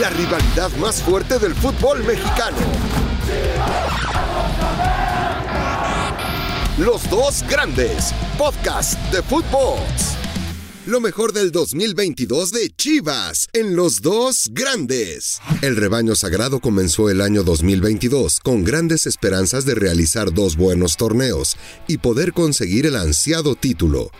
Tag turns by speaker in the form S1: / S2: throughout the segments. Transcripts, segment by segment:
S1: la rivalidad más fuerte del fútbol mexicano. Los dos grandes, podcast de fútbol. Lo mejor del 2022 de Chivas en los dos grandes. El rebaño sagrado comenzó el año 2022 con grandes esperanzas de realizar dos buenos torneos y poder conseguir el ansiado título.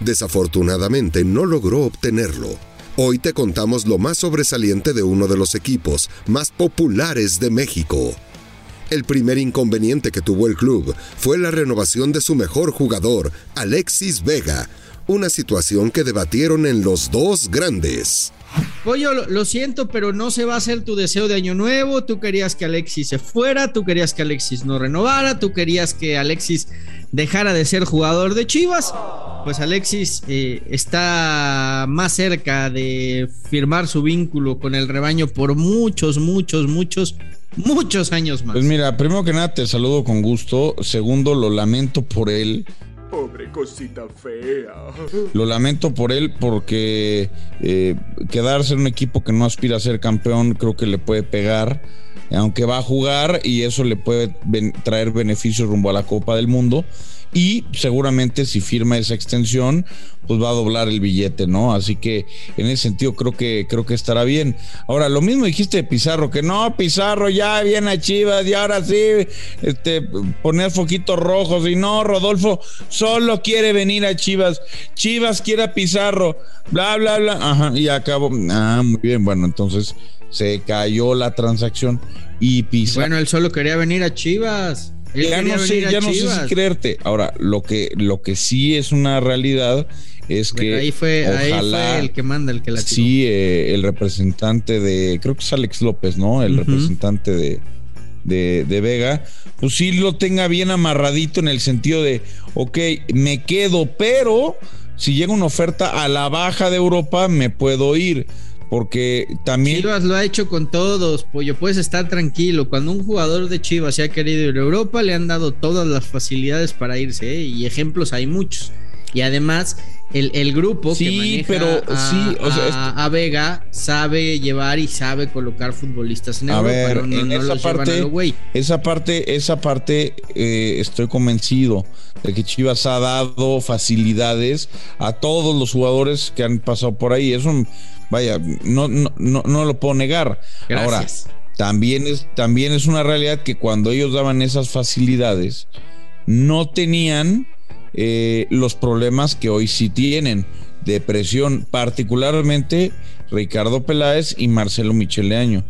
S1: Desafortunadamente no logró obtenerlo. Hoy te contamos lo más sobresaliente de uno de los equipos más populares de México. El primer inconveniente que tuvo el club fue la renovación de su mejor jugador, Alexis Vega, una situación que debatieron en los dos grandes.
S2: Pollo, lo, siento, pero no se va a hacer tu deseo de año nuevo. Tú querías que Alexis se fuera, tú querías que Alexis no renovara, tú querías que Alexis dejara de ser jugador de Chivas pues Alexis eh, está más cerca de firmar su vínculo con el rebaño por muchos, muchos, muchos, muchos años más.
S3: Pues mira, primero que nada te saludo con gusto. Segundo, lo lamento por él.
S4: Pobre cosita fea.
S3: Lo lamento por él porque eh, quedarse en un equipo que no aspira a ser campeón creo que le puede pegar, aunque va a jugar y eso le puede traer beneficios rumbo a la Copa del Mundo y seguramente si firma esa extensión, pues va a doblar el billete, ¿no? Así que en ese sentido creo que creo que estará bien. Ahora, lo mismo dijiste de Pizarro, que no, Pizarro ya viene a Chivas y ahora sí, este, poner foquitos rojos y no, Rodolfo solo quiere venir a Chivas. Chivas quiere a Pizarro, bla, bla, bla. Ajá, y acabó. Ah, muy bien, bueno, entonces se cayó la transacción y Pizarro.
S2: Bueno, él solo quería venir a Chivas
S3: ya no sé, ya no sé si creerte. Ahora, lo que, lo que sí es una realidad es que
S2: ahí fue, el que manda, el que la
S3: Sí, eh, el representante de, creo que es Alex López, ¿no? El representante de, de, de, Vega, pues sí lo tenga bien amarradito en el sentido de, ok, me quedo, pero si llega una oferta a la baja de Europa, me puedo ir porque también.
S2: Chivas lo ha hecho con todos, pollo. Puedes estar tranquilo. Cuando un jugador de Chivas se ha querido ir a Europa, le han dado todas las facilidades para irse, ¿eh? y ejemplos hay muchos. Y además, el, el grupo que maneja pero, a, sí, o sea, a, Vega sabe llevar y sabe colocar futbolistas en Europa.
S3: Ver, en esa, parte, esa parte, esa parte, estoy convencido de que Chivas ha dado facilidades a todos los jugadores que han pasado por ahí. Eso Vaya, no, no, no, lo puedo negar. Ahora, también es, también es una realidad que cuando ellos daban esas facilidades, no tenían eh, los problemas que hoy sí tienen. Depresión, particularmente Ricardo Peláez y Marcelo Micheleaño.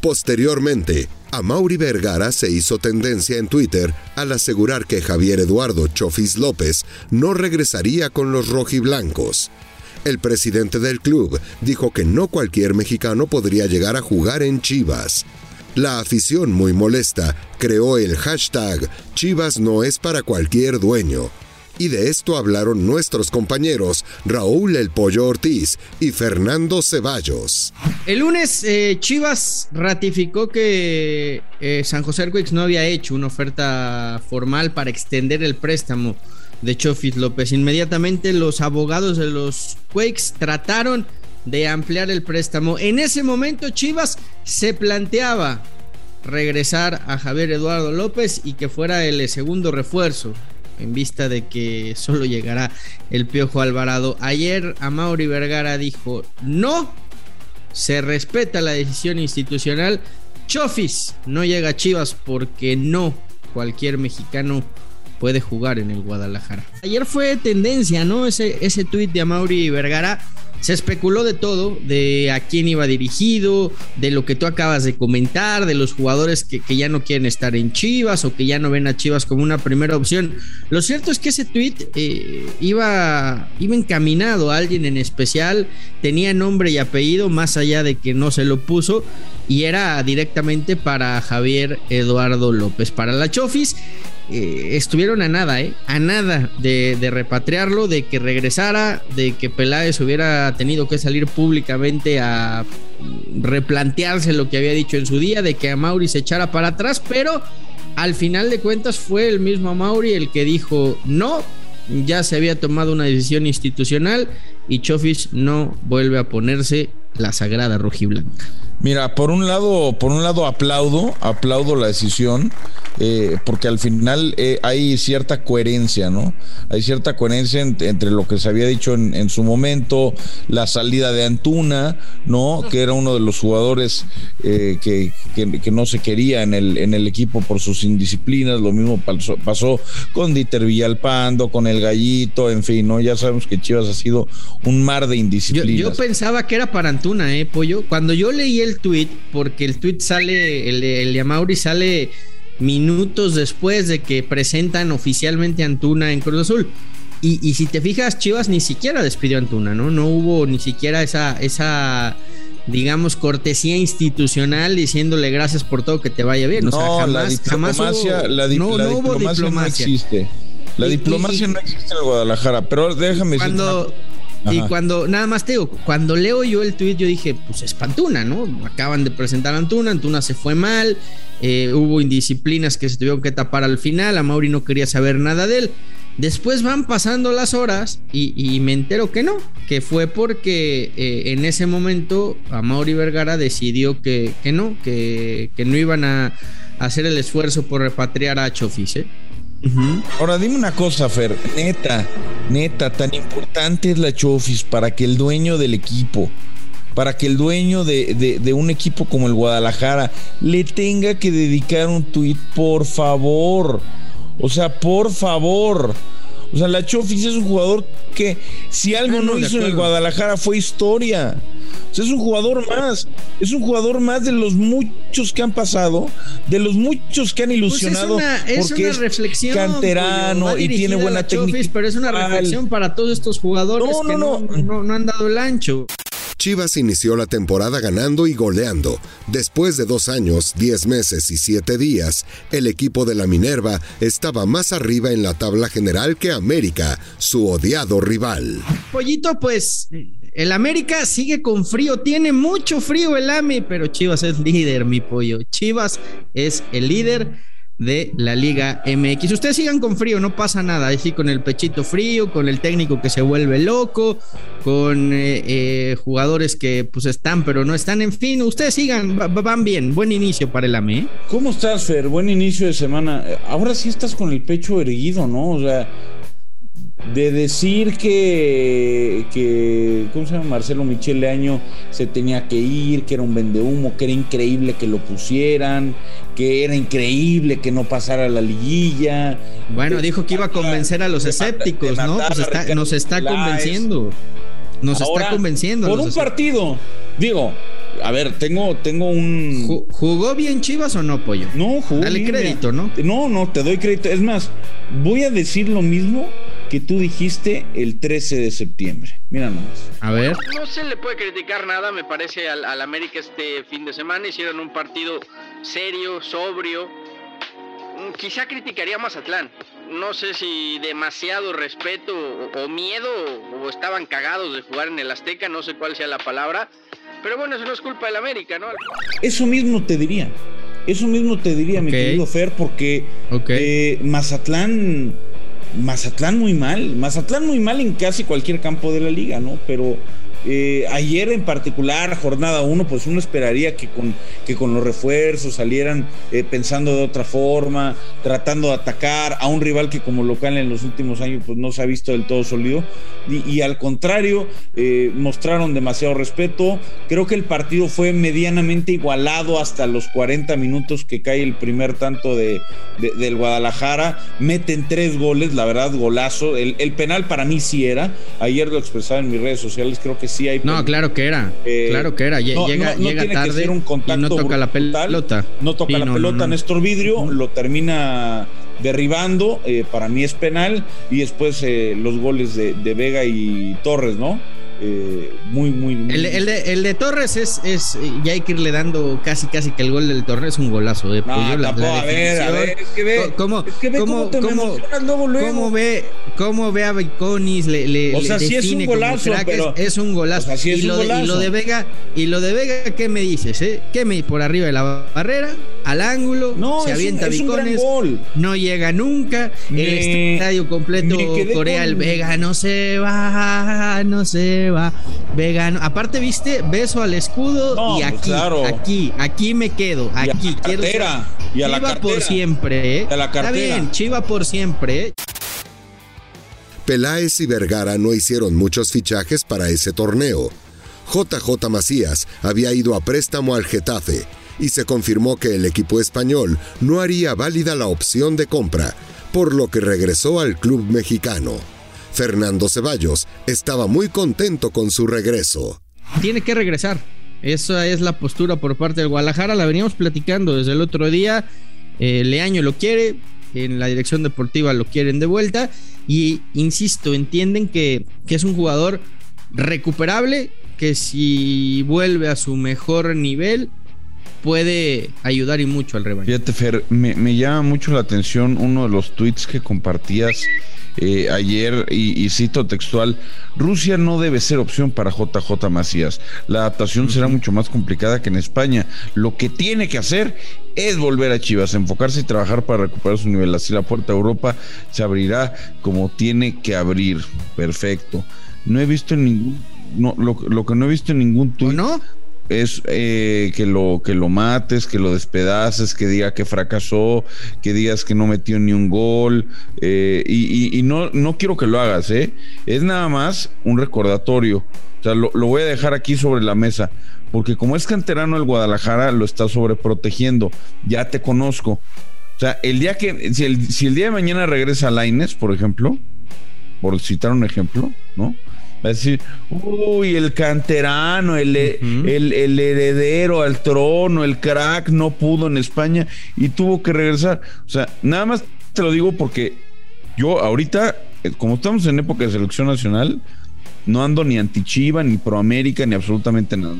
S1: Posteriormente, a Mauri Vergara se hizo tendencia en Twitter al asegurar que Javier Eduardo Chofis López no regresaría con los rojiblancos. El presidente del club dijo que no cualquier mexicano podría llegar a jugar en Chivas. La afición muy molesta creó el hashtag Chivas no es para cualquier dueño. Y de esto hablaron nuestros compañeros Raúl El Pollo Ortiz y Fernando Ceballos.
S2: El lunes eh, Chivas ratificó que eh, San José Arquix no había hecho una oferta formal para extender el préstamo de Chofis López. Inmediatamente los abogados de los Quakes trataron de ampliar el préstamo. En ese momento Chivas se planteaba regresar a Javier Eduardo López y que fuera el segundo refuerzo en vista de que solo llegará el Piojo Alvarado. Ayer Mauri Vergara dijo, no, se respeta la decisión institucional. Chofis no llega a Chivas porque no cualquier mexicano puede jugar en el Guadalajara. Ayer fue tendencia, ¿no? Ese, ese tuit de Amaury Vergara. Se especuló de todo, de a quién iba dirigido, de lo que tú acabas de comentar, de los jugadores que, ya no quieren estar en Chivas o que ya no ven a Chivas como una primera opción. Lo cierto es que ese tweet eh, iba, iba encaminado a alguien en especial, tenía nombre y apellido, más allá de que no se lo puso, y era directamente para Javier Eduardo López, para la Chofis. Eh, estuvieron a nada, ¿eh? A nada de, repatriarlo, de que regresara, de que Peláez hubiera tenido que salir públicamente a replantearse lo que había dicho en su día, de que a Mauri se echara para atrás, pero al final de cuentas fue el mismo Mauri el que dijo no, ya se había tomado una decisión institucional y Chofis no vuelve a ponerse la sagrada rojiblanca.
S3: Mira, por un lado, por un lado aplaudo, aplaudo la decisión, eh, porque al final eh, hay cierta coherencia, ¿no? Hay cierta coherencia entre lo que se había dicho en, su momento, la salida de Antuna, ¿no? Que era uno de los jugadores eh, que, que, no se quería en el, en el equipo por sus indisciplinas, lo mismo pasó, pasó con Dieter Villalpando, con el Gallito, en fin, ¿no? Ya sabemos que Chivas ha sido un mar de indisciplinas.
S2: Yo, yo pensaba que era para Antuna, ¿eh, Pollo? Cuando yo leí el el tweet porque el tweet sale, el de, el Amauri sale minutos después de que presentan oficialmente a Antuna en Cruz Azul. Y, si te fijas, Chivas ni siquiera despidió a Antuna, ¿no? No hubo ni siquiera esa, esa digamos, cortesía institucional diciéndole gracias por todo que te vaya bien.
S3: No, jamás, la diplomacia, la, diplomacia no existe. La diplomacia no existe en Guadalajara, pero déjame
S2: cuando, y cuando, nada más te digo, cuando leo yo el tweet, yo dije, pues es Pantuna, ¿no? Acaban de presentar a Antuna, Antuna se fue mal, eh, hubo indisciplinas que se tuvieron que tapar al final, a Mauri no quería saber nada de él. Después van pasando las horas y, me entero que no, que fue porque eh, en ese momento a Mauri Vergara decidió que, que no, que, que, no iban a, hacer el esfuerzo por repatriar a Chofis, ¿eh?
S3: Ahora dime una cosa, Fer, neta, neta, tan importante es la Chofis para que el dueño del equipo, para que el dueño de, un equipo como el Guadalajara le tenga que dedicar un tuit, por favor. O sea, por favor. O sea, la Chofis es un jugador que si algo ah, no, hizo en el Guadalajara fue historia. O sea, es un jugador más. Es un jugador más de los muchos que han pasado, de los muchos que han pues ilusionado. porque es reflexión, canterano y tiene buena técnica.
S2: Pero es una reflexión para todos estos jugadores que no, no han dado el ancho.
S1: Chivas inició la temporada ganando y goleando. Después de dos años, diez meses y siete días, el equipo de la Minerva estaba más arriba en la tabla general que América, su odiado rival.
S2: Pollito, pues el América sigue con frío, tiene mucho frío el AME, pero Chivas es líder, mi pollo. Chivas es el líder de la Liga MX. Ustedes sigan con frío, no pasa nada. Así con el pechito frío, con el técnico que se vuelve loco, con eh, eh, jugadores que pues están pero no están. En fin, ustedes sigan, van bien. Buen inicio para el AME. ¿eh?
S3: ¿Cómo estás, Fer? Buen inicio de semana. Ahora sí estás con el pecho erguido, ¿no? O sea, de decir que, que, ¿cómo se llama? Marcelo Michele Año se tenía que ir, que era un vendehumo, que era increíble que lo pusieran, que era increíble que no pasara la liguilla.
S2: Bueno, dijo que iba a convencer a los escépticos, ¿no? Pues está, nos está convenciendo. Nos está convenciendo.
S3: Por un partido, digo, a ver, tengo, tengo un.
S2: ¿Jugó bien Chivas o no, Pollo?
S3: No, jugó.
S2: Dale crédito, ¿no?
S3: No, no, te doy crédito. Es más, voy a decir lo mismo que tú dijiste el 13 de septiembre. Mira nomás.
S2: A ver.
S5: No se le puede criticar nada, me parece, al, América este fin de semana. Hicieron un partido serio, sobrio. Mm, quizá criticaría a Mazatlán. No sé si demasiado respeto o, miedo o, estaban cagados de jugar en el Azteca, no sé cuál sea la palabra. Pero bueno, eso no es culpa del América, ¿no?
S3: Eso mismo te diría. Eso mismo te diría, mi querido Fer, porque eh, Mazatlán Mazatlán muy mal, Mazatlán muy mal en casi cualquier campo de la liga, ¿no? Pero eh, ayer en particular, jornada 1, pues uno esperaría que con, que con los refuerzos salieran eh, pensando de otra forma, tratando de atacar a un rival que como local en los últimos años pues no se ha visto del todo sólido. Y, al contrario, eh, mostraron demasiado respeto. Creo que el partido fue medianamente igualado hasta los 40 minutos que cae el primer tanto de, del Guadalajara. Meten tres goles, la verdad, golazo. El, el penal para mí sí era. Ayer lo expresaba en mis redes sociales, creo que
S2: no, claro que era. Eh, claro que era. Llega, llega tarde un y no toca la pelota.
S3: No toca la pelota. Néstor Vidrio lo termina derribando. Eh, para mí es penal. Y después eh, los goles de, de Vega y Torres, ¿no? Eh, muy, muy,
S2: El, el, de, Torres es, es, ya hay que irle dando casi, casi que el gol del Torres es un golazo. Eh.
S3: No, a ver, a ver, es que ve,
S2: ¿cómo, es que ve cómo, cómo, cómo, luego, ¿cómo ve, cómo ve a Viconis? Le, le,
S3: o sea, sí es un golazo, pero,
S2: es, un golazo. O sea, y, lo de, y, lo de, Vega, y lo de Vega, ¿qué me dices? Eh? ¿Qué me por arriba de la barrera? Al ángulo, no, se avienta un, no llega nunca. el estadio completo Corea, el Vega no se va, no se nueva, vegano. Aparte, viste, beso al escudo y aquí, aquí, aquí me quedo. Aquí quiero y a la Chiva por siempre, ¿eh? A la Está bien, Chiva por siempre, ¿eh?
S1: Peláez y Vergara no hicieron muchos fichajes para ese torneo. JJ Macías había ido a préstamo al Getafe y se confirmó que el equipo español no haría válida la opción de compra, por lo que regresó al club mexicano. Fernando Ceballos estaba muy contento con su regreso.
S2: Tiene que regresar. Esa es la postura por parte del Guadalajara. La veníamos platicando desde el otro día. Eh, Leaño lo quiere, en la dirección deportiva lo quieren de vuelta. Y insisto, entienden que, que es un jugador recuperable, que si vuelve a su mejor nivel, puede ayudar y mucho al rebaño.
S3: Fíjate, Fer, me, llama mucho la atención uno de los tweets que compartías eh, ayer y, cito textual, Rusia no debe ser opción para JJ Macías. La adaptación será mucho más complicada que en España. Lo que tiene que hacer es volver a Chivas, enfocarse y trabajar para recuperar su nivel. Así la puerta a Europa se abrirá como tiene que abrir. Perfecto. No he visto ningún... No, lo, que no he visto en ningún
S2: tuit no?
S3: Es eh, que, lo, que lo mates, que lo despedaces, que diga que fracasó, que digas que no metió ni un gol. Eh, y, no, no quiero que lo hagas, ¿eh? Es nada más un recordatorio. O sea, lo, voy a dejar aquí sobre la mesa. Porque como es canterano el Guadalajara, lo está sobreprotegiendo. Ya te conozco. O sea, el día que, si el, si el día de mañana regresa Laines, por ejemplo, por citar un ejemplo, ¿no? Va a decir, uy, el canterano, el, el, heredero al trono, el crack, no pudo en España y tuvo que regresar. O sea, nada más te lo digo porque yo ahorita, eh, como estamos en época de selección nacional, no ando ni anti-Chiva, ni pro-América, ni absolutamente nada.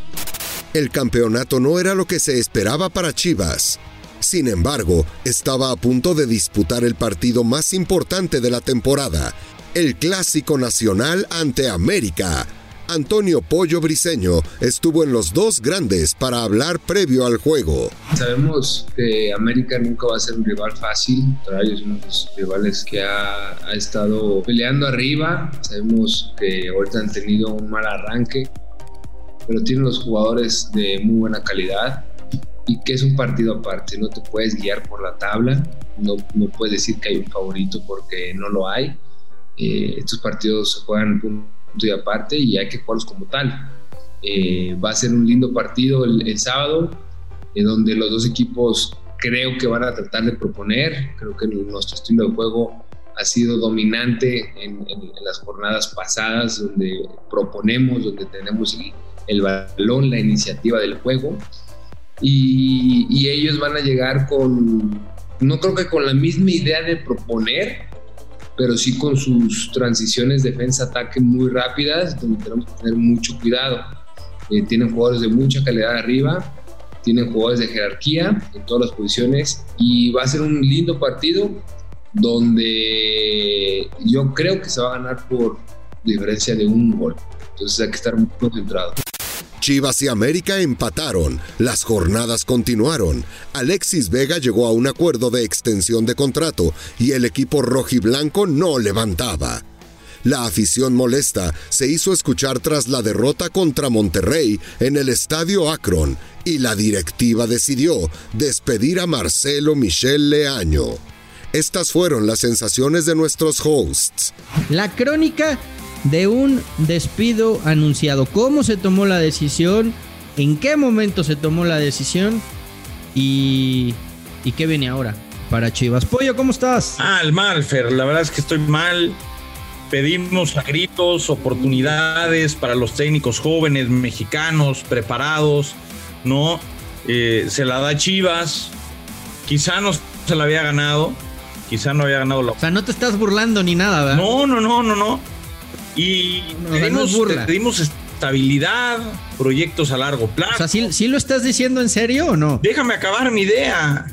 S1: El campeonato no era lo que se esperaba para Chivas. Sin embargo, estaba a punto de disputar el partido más importante de la temporada el Clásico Nacional ante América. Antonio Pollo Briseño estuvo en los dos grandes para hablar previo al juego.
S6: Sabemos que América nunca va a ser un rival fácil. Ellos es uno de los rivales que ha, ha, estado peleando arriba. Sabemos que ahorita han tenido un mal arranque, pero tienen los jugadores de muy buena calidad y que es un partido aparte. No te puedes guiar por la tabla, no, no puedes decir que hay un favorito porque no lo hay eh, estos partidos se juegan punto y aparte y hay que jugarlos como tal. Eh, va a ser un lindo partido el, sábado, en donde los dos equipos creo que van a tratar de proponer. Creo que nuestro estilo de juego ha sido dominante en, las jornadas pasadas, donde proponemos, donde tenemos el, balón, la iniciativa del juego. Y, y, ellos van a llegar con, no creo que con la misma idea de proponer, pero sí con sus transiciones defensa-ataque muy rápidas, donde tenemos que tener mucho cuidado. Eh, tienen jugadores de mucha calidad arriba, tienen jugadores de jerarquía en todas las posiciones y va a ser un lindo partido donde yo creo que se va a ganar por diferencia de un gol. Entonces hay que estar muy concentrado.
S1: Chivas y América empataron, las jornadas continuaron. Alexis Vega llegó a un acuerdo de extensión de contrato y el equipo rojiblanco no levantaba. La afición molesta se hizo escuchar tras la derrota contra Monterrey en el estadio Akron y la directiva decidió despedir a Marcelo Michel Leaño. Estas fueron las sensaciones de nuestros hosts.
S2: La crónica de un despido anunciado. ¿Cómo se tomó la decisión? ¿En qué momento se tomó la decisión? ¿Y, y qué viene ahora para Chivas? Pollo, ¿cómo estás?
S7: Mal, mal, Fer. La verdad es que estoy mal. Pedimos a gritos oportunidades para los técnicos jóvenes mexicanos preparados, ¿no? Eh, se la da Chivas. Quizá no se la había ganado. Quizá no había ganado la.
S2: O sea, no te estás burlando ni nada, ¿verdad?
S7: No, no, no, no, no y pedimos, estabilidad, proyectos a largo plazo.
S2: O sea, ¿sí, lo estás diciendo en serio o no?
S7: Déjame acabar mi idea.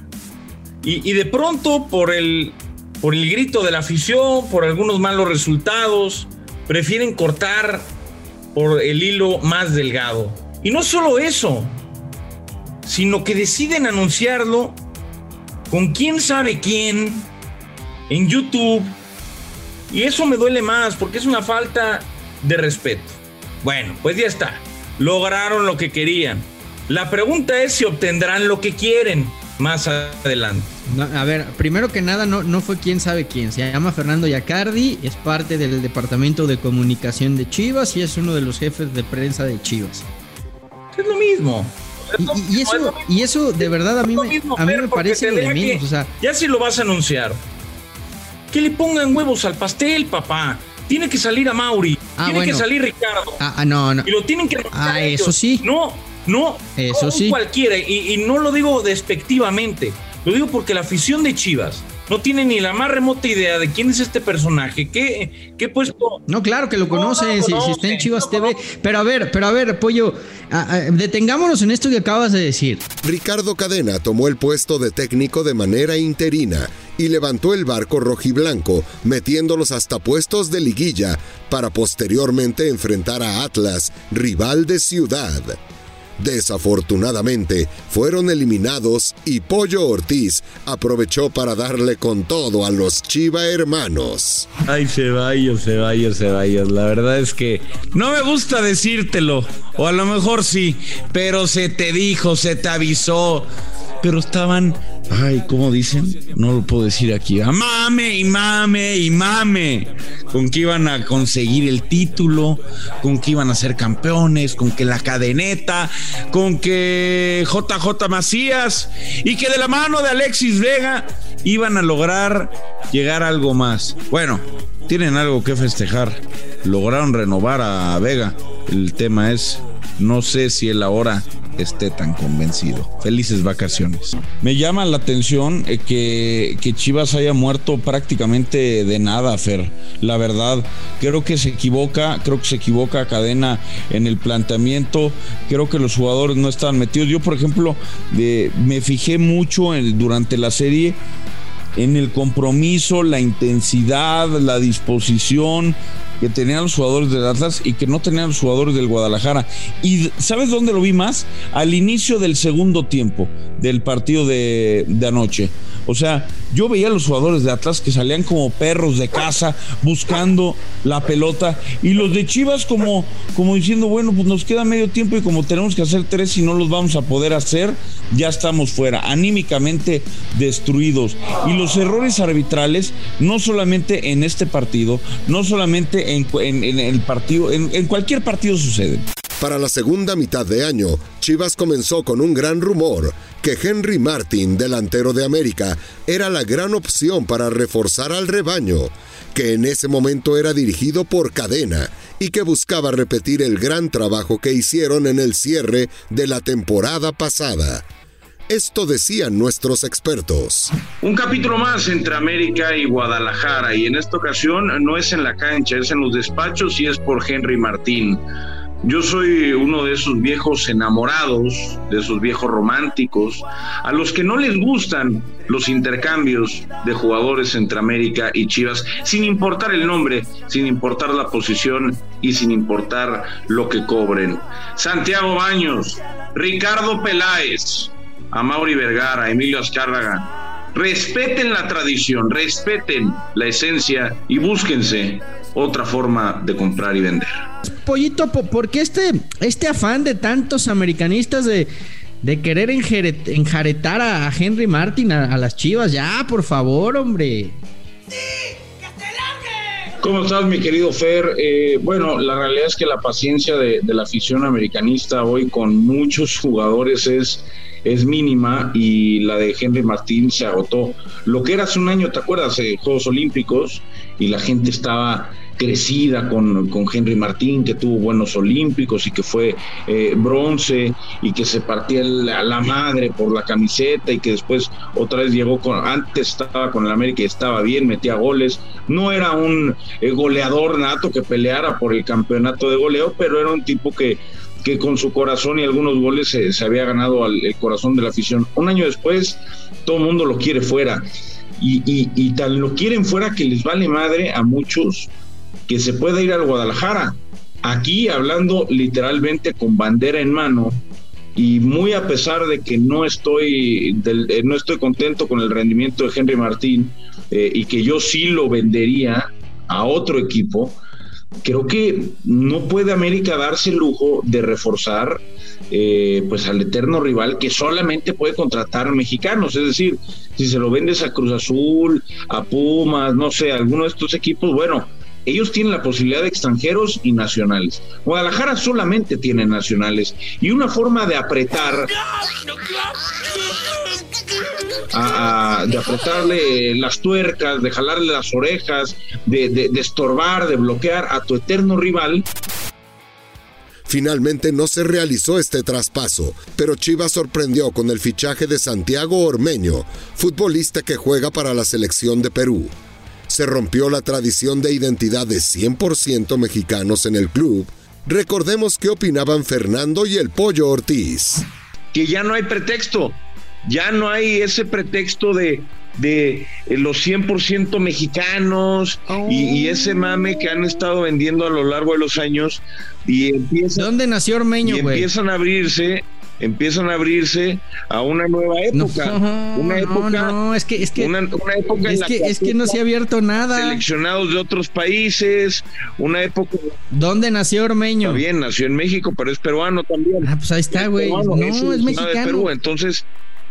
S7: Y, de pronto, por el, por el grito de la afición, por algunos malos resultados, prefieren cortar por el hilo más delgado. Y no solo eso, sino que deciden anunciarlo con quién sabe quién en YouTube y eso me duele más porque es una falta de respeto. Bueno, pues ya está. Lograron lo que querían. La pregunta es si obtendrán lo que quieren más adelante.
S2: a ver, primero que nada, no, no fue quién sabe quién. Se llama Fernando Yacardi, es parte del departamento de comunicación de Chivas y es uno de los jefes de prensa de Chivas.
S7: Es lo mismo.
S2: y, eso, y eso de verdad a mí, me, a mí me parece lo de menos. O sea,
S7: ya si lo vas a anunciar, que le pongan huevos al pastel, papá. Tiene que salir a Mauri. Ah, tiene que salir Ricardo.
S2: Ah, ah, no, no.
S7: Y lo tienen que.
S2: Ah, eso sí.
S7: No, no.
S2: Eso sí.
S7: Cualquiera. Y, y no lo digo despectivamente. Lo digo porque la afición de Chivas no tiene ni la más remota idea de quién es este personaje, qué, qué puesto.
S2: No, claro que lo conocen, si, está en Chivas TV. Pero a ver, pero a ver, Pollo, detengámonos en esto que acabas de decir.
S1: Ricardo Cadena tomó el puesto de técnico de manera interina y levantó el barco rojiblanco, metiéndolos hasta puestos de liguilla para posteriormente enfrentar a Atlas, rival de ciudad. Desafortunadamente, fueron eliminados y Pollo Ortiz aprovechó para darle con todo a los Chiva hermanos.
S3: Ay, Ceballos, Ceballos, Ceballos. La verdad es que no me gusta decírtelo, o a lo mejor sí, pero se te dijo, se te avisó pero estaban, ay, ¿cómo dicen? No lo puedo decir aquí. Ah, mame y mame y mame. Con que iban a conseguir el título, con que iban a ser campeones, con que la cadeneta, con que JJ Macías y que de la mano de Alexis Vega iban a lograr llegar a algo más. Bueno, tienen algo que festejar. Lograron renovar a Vega. El tema es, no sé si él ahora esté tan convencido. Felices vacaciones. Me llama la atención eh, que, que, Chivas haya muerto prácticamente de nada, Fer. La verdad, creo que se equivoca, creo que se equivoca Cadena en el planteamiento. Creo que los jugadores no están metidos. Yo, por ejemplo, me fijé mucho en, durante la serie en el compromiso, la intensidad, la disposición que tenían los jugadores del Atlas y que no tenían los jugadores del Guadalajara. ¿Y sabes dónde lo vi más? Al inicio del segundo tiempo del partido de, de anoche. O sea, yo veía a los jugadores de Atlas que salían como perros de casa buscando la pelota y los de Chivas como, como diciendo, bueno, pues nos queda medio tiempo y como tenemos que hacer tres y no los vamos a poder hacer, ya estamos fuera, anímicamente destruidos. Y los errores arbitrales, no solamente en este partido, no solamente en, el partido, en, en cualquier partido suceden.
S1: Para la segunda mitad de año, Chivas comenzó con un gran rumor que Henry Martin, delantero de América, era la gran opción para reforzar al rebaño, que en ese momento era dirigido por Cadena y que buscaba repetir el gran trabajo que hicieron en el cierre de la temporada pasada. Esto decían nuestros expertos.
S8: Un capítulo más entre América y Guadalajara y en esta ocasión no es en la cancha, es en los despachos y es por Henry Martín. Yo soy uno de esos viejos enamorados, de esos viejos románticos, a los que no les gustan los intercambios de jugadores entre América y Chivas, sin importar el nombre, sin importar la posición y sin importar lo que cobren. Santiago Baños, Ricardo Peláez, Amaury Vergara, Emilio Azcárraga, respeten la tradición, respeten la esencia y búsquense otra forma de comprar y vender.
S2: Pollito, ¿por qué este, este afán de tantos americanistas de, de querer enjaretar a Henry Martin, a, las chivas? Ya, por favor, hombre.
S8: ¿Cómo estás, mi querido Fer? Eh, bueno, la realidad es que la paciencia de, de, la afición americanista hoy con muchos jugadores es, es mínima y la de Henry Martín se agotó. Lo que era hace un año, ¿te acuerdas? Eh, Juegos Olímpicos y la gente estaba crecida con, con, Henry Martín, que tuvo buenos olímpicos y que fue eh, bronce y que se partía a la madre por la camiseta y que después otra vez llegó con, antes estaba con el América y estaba bien, metía goles. No era un eh, goleador nato que peleara por el campeonato de goleo, pero era un tipo que que con su corazón y algunos goles se, había ganado el corazón de la afición. Un año después, todo el mundo lo quiere fuera. Y, y, y tal lo quieren fuera que les vale madre a muchos que se pueda ir al Guadalajara. Aquí hablando literalmente con bandera en mano y muy a pesar de que no estoy, eh, no estoy contento con el rendimiento de Henry Martín eh, y que yo sí lo vendería a otro equipo, creo que no puede América darse el lujo de reforzar eh, pues al eterno rival que solamente puede contratar mexicanos, es decir, si se lo vendes a Cruz Azul, a Pumas, no sé, alguno de estos equipos, bueno, ellos tienen la posibilidad de extranjeros y nacionales. Guadalajara solamente tiene nacionales y una forma de apretar de apretarle las tuercas, de jalarle las orejas, de, de estorbar, de bloquear a tu eterno rival.
S1: Finalmente no se realizó este traspaso, pero Chivas sorprendió con el fichaje de Santiago Ormeño, futbolista que juega para la selección de Perú se rompió la tradición de identidad de 100% mexicanos en el club, recordemos qué opinaban Fernando y el Pollo Ortiz.
S8: Que ya no hay pretexto, ya no hay ese pretexto de, de eh, los 100% mexicanos y, ese mame que han estado vendiendo a lo largo de los años y empiezan,
S2: ¿Dónde nació Ormeño,
S8: y empiezan a abrirse empiezan a abrirse a una nueva época. una época.
S2: No, es que es que
S8: una, época
S2: es que, es que no se ha abierto nada.
S8: Seleccionados de otros países, una época.
S2: ¿Dónde nació Ormeño?
S8: Está bien, nació en México, pero es peruano también.
S2: Ah, pues ahí está, güey. No, es, mexicano. De Perú,
S8: entonces.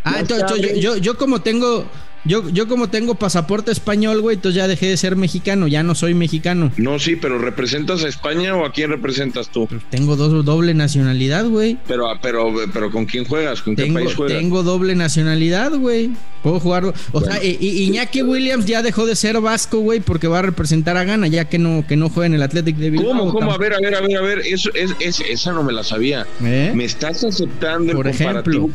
S2: Ah, entonces yo, yo, yo como tengo yo, yo como tengo pasaporte español, güey, entonces ya dejé de ser mexicano, ya no soy mexicano.
S8: No, sí, pero ¿representas a España o a quién representas tú?
S2: tengo dos, doble nacionalidad, güey.
S8: Pero, pero, pero ¿con quién juegas? ¿Con qué país juegas?
S2: Tengo doble nacionalidad, güey. Puedo jugar. O sea, Iñaki Williams ya dejó de ser vasco, güey, porque va a representar a Ghana, ya que no, que no juega en el Athletic de Bilbao.
S8: ¿Cómo, cómo? A ver, a ver, a ver, a ver. Eso, es, esa no me la sabía. ¿Eh? ¿Me estás aceptando
S2: Por el ejemplo.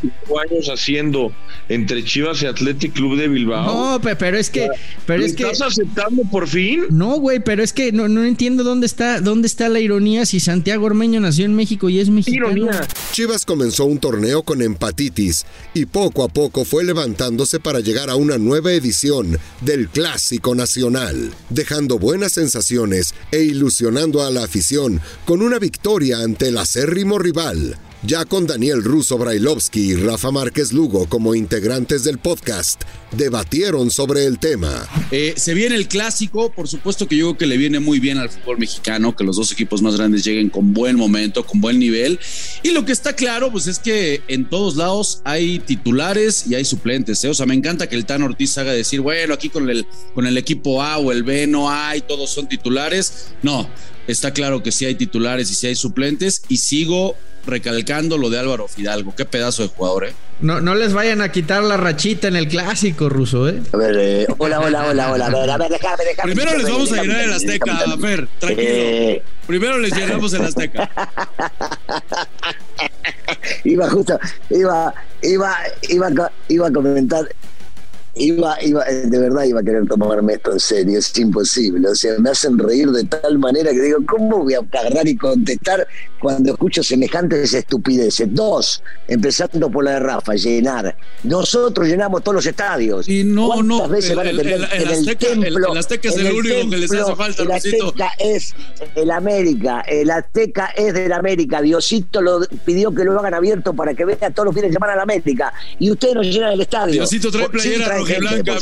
S8: años haciendo entre Chivas y Athletic Club de Bilbao?
S2: No, pero es que. Pero es
S8: ¿Estás aceptando por fin?
S2: No, güey, pero es que no, no entiendo dónde está, dónde está la ironía si Santiago Ormeño nació en México y es mexicano. Ironía.
S1: Chivas comenzó un torneo con empatitis y poco a poco fue levantándose para llegar a una nueva edición del Clásico Nacional, dejando buenas sensaciones e ilusionando a la afición con una victoria ante el acérrimo rival ya con Daniel Russo Brailovsky y Rafa Márquez Lugo como integrantes del podcast, debatieron sobre el tema.
S9: Eh, se viene el clásico, por supuesto que yo creo que le viene muy bien al fútbol mexicano, que los dos equipos más grandes lleguen con buen momento, con buen nivel. Y lo que está claro, pues es que en todos lados hay titulares y hay suplentes. ¿eh? O sea, me encanta que el Tan Ortiz haga decir, bueno, aquí con el, con el equipo A o el B no hay, todos son titulares. No, está claro que sí hay titulares y sí hay suplentes y sigo recalcando lo de Álvaro Fidalgo. Qué pedazo de jugador, ¿eh?
S2: No, no les vayan a quitar la rachita en el clásico ruso, ¿eh?
S10: A ver, eh, hola, hola, hola, hola. A ver, a ver, déjame, déjame.
S9: Primero les vamos a llenar el Azteca, Fer, tranquilo. Eh... Primero les llenamos el Azteca.
S10: iba justo, iba, iba, iba, iba a comentar iba, iba, de verdad iba a querer tomarme esto en serio, es imposible. O sea, me hacen reír de tal manera que digo, ¿cómo voy a agarrar y contestar cuando escucho semejantes estupideces? Dos, empezando por la de Rafa, llenar. Nosotros llenamos todos los estadios.
S9: Y no, no, veces van a tener el, el, el, templo? El Azteca es el, único que les hace falta.
S10: El Azteca es el América, el Azteca es del América. Diosito lo pidió que lo hagan abierto para que vean todos los fines de semana a la América. Y ustedes nos llenan el estadio.
S9: Diosito trae playera blanca,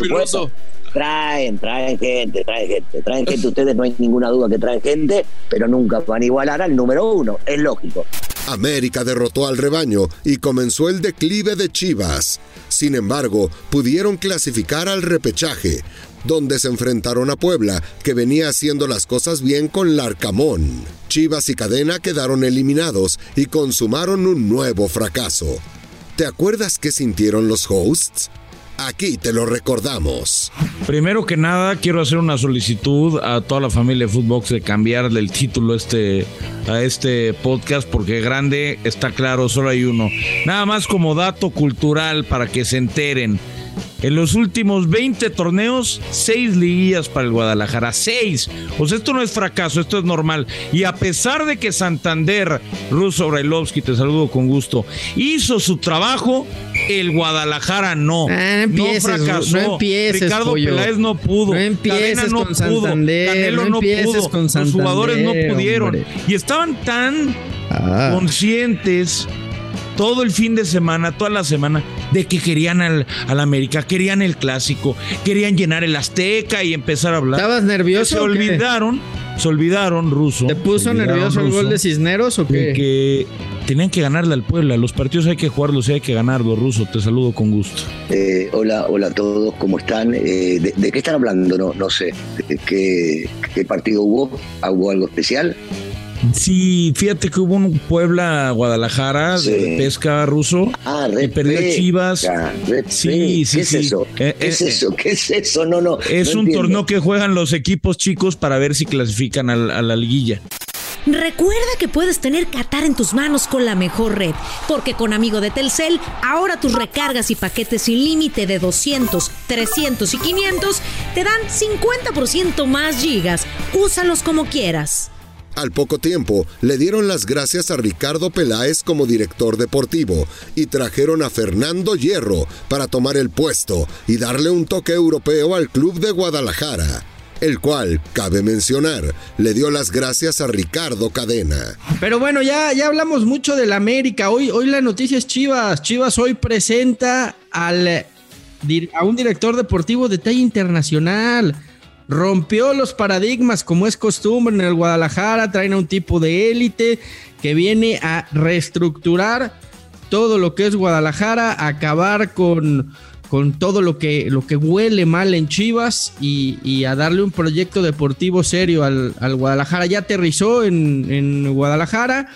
S10: Traen, traen gente, traen gente, traen gente. Ustedes no hay ninguna duda que traen gente, pero nunca van a igualar al número uno, es lógico.
S1: América derrotó al rebaño y comenzó el declive de Chivas. Sin embargo, pudieron clasificar al repechaje, donde se enfrentaron a Puebla, que venía haciendo las cosas bien con Larcamón. Chivas y Cadena quedaron eliminados y consumaron un nuevo fracaso. ¿Te acuerdas qué sintieron los hosts? Aquí te lo recordamos.
S3: Primero que nada, quiero hacer una solicitud a toda la familia de Footbox de cambiarle el título este, a este podcast porque grande está claro, solo hay uno. Nada más como dato cultural para que se enteren. En los últimos 20 torneos, 6 liguillas para el Guadalajara. 6. O sea, esto no es fracaso, esto es normal. Y a pesar de que Santander, Russo Brailovsky, te saludo con gusto, hizo su trabajo, el Guadalajara no.
S2: Ah, no, fracasó. No empieces,
S3: Ricardo Peláez no pudo.
S2: No empieces
S3: no
S2: con pudo. Santander.
S3: Canelo no, pudo.
S2: Con
S3: Los jugadores no pudieron. Y estaban tan ah. conscientes todo el fin de semana, toda la semana, de que querían al, América, querían el clásico, querían llenar el Azteca y empezar a hablar.
S2: ¿Estabas nervioso?
S3: Se olvidaron
S11: se olvidaron, Ruso.
S2: ¿Te puso nervioso el gol de Cisneros o qué?
S11: Que tenían que ganarle al Puebla. Los partidos hay que jugarlos y hay que ganarlos, Ruso. Te saludo con gusto.
S10: Eh, hola, hola a todos, ¿cómo están? Eh, de, qué están hablando? No, no sé. ¿Qué, ¿Qué partido hubo? ¿Hubo algo especial?
S11: Sí, fíjate que hubo un Puebla-Guadalajara de pesca ruso.
S10: Ah,
S11: y perdió Chivas.
S10: sí, sí, ¿Qué es eso? Eh, ¿Qué es eh, eso? ¿Qué es eso? No, no.
S11: Es un torneo que juegan los equipos chicos para ver si clasifican a, la liguilla.
S12: Recuerda que puedes tener Qatar en tus manos con la mejor red, porque con Amigo de Telcel, ahora tus recargas y paquetes sin límite de 200, 300 y 500 te dan 50% más gigas. Úsalos como quieras.
S1: Al poco tiempo, le dieron las gracias a Ricardo Peláez como director deportivo y trajeron a Fernando Hierro para tomar el puesto y darle un toque europeo al club de Guadalajara el cual, cabe mencionar, le dio las gracias a Ricardo Cadena.
S2: Pero bueno, ya, ya hablamos mucho del América. Hoy, hoy la noticia es Chivas. Chivas hoy presenta al, a un director deportivo de talla internacional rompió los paradigmas como es costumbre en el Guadalajara, traen a un tipo de élite que viene a reestructurar todo lo que es Guadalajara, acabar con, con todo lo que, lo que huele mal en Chivas y, a darle un proyecto deportivo serio al, Guadalajara. Ya aterrizó en, en Guadalajara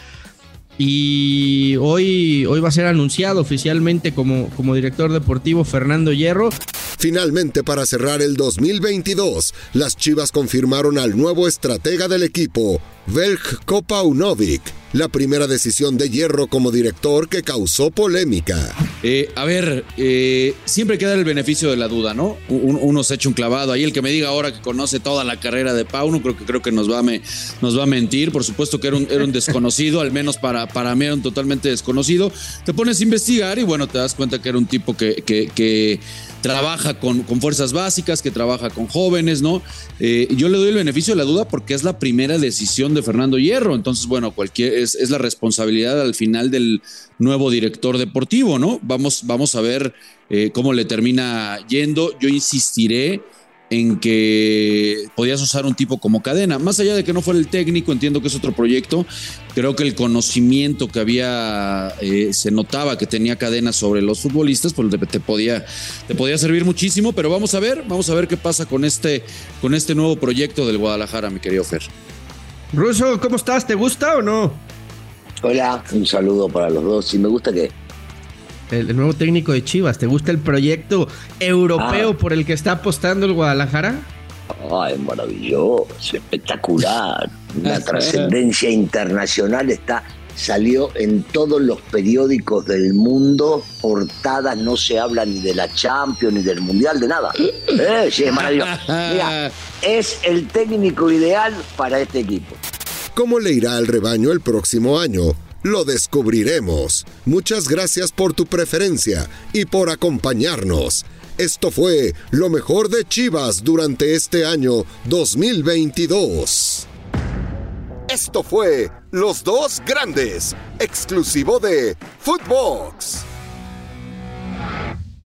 S2: y hoy, hoy va a ser anunciado oficialmente como, como director deportivo Fernando Hierro.
S1: Finalmente, para cerrar el 2022, las Chivas confirmaron al nuevo estratega del equipo, Velk Kopaunovic, la primera decisión de Hierro como director que causó polémica.
S9: Eh, a ver, eh, siempre queda el beneficio de la duda, ¿no? uno se echa un clavado. Ahí el que me diga ahora que conoce toda la carrera de Pauno, creo que creo que nos va a, nos va a mentir. Por supuesto que era un, era un desconocido, al menos para, para mí era un totalmente desconocido. Te pones a investigar y bueno, te das cuenta que era un tipo que, que trabaja con, con, fuerzas básicas, que trabaja con jóvenes, ¿no? Eh, yo le doy el beneficio de la duda porque es la primera decisión de Fernando Hierro. Entonces, bueno, cualquier, es, es la responsabilidad al final del nuevo director deportivo, ¿no? Vamos, vamos a ver eh, cómo le termina yendo. Yo insistiré en que podías usar un tipo como cadena. Más allá de que no fuera el técnico, entiendo que es otro proyecto. Creo que el conocimiento que había, eh, se notaba que tenía cadena sobre los futbolistas, pues te, podía, te podía servir muchísimo. Pero vamos a ver, vamos a ver qué pasa con este, con este nuevo proyecto del Guadalajara, mi querido Fer.
S2: Ruso, ¿cómo estás? ¿Te gusta o no?
S10: Hola, un saludo para los dos. Si me gusta que
S2: el, nuevo técnico de Chivas. ¿Te gusta el proyecto europeo ah. por el que está apostando el Guadalajara?
S10: Ay, maravilloso, espectacular. Una trascendencia internacional está salió en todos los periódicos del mundo, portadas, no se habla ni de la Champions ni del Mundial, de nada. Eh, sí, es maravilloso. Mira, es el técnico ideal para este equipo.
S1: ¿Cómo le irá al rebaño el próximo año? Lo descubriremos. Muchas gracias por tu preferencia y por acompañarnos. Esto fue lo mejor de Chivas durante este año 2022. Esto fue Los Dos Grandes, exclusivo de Footbox.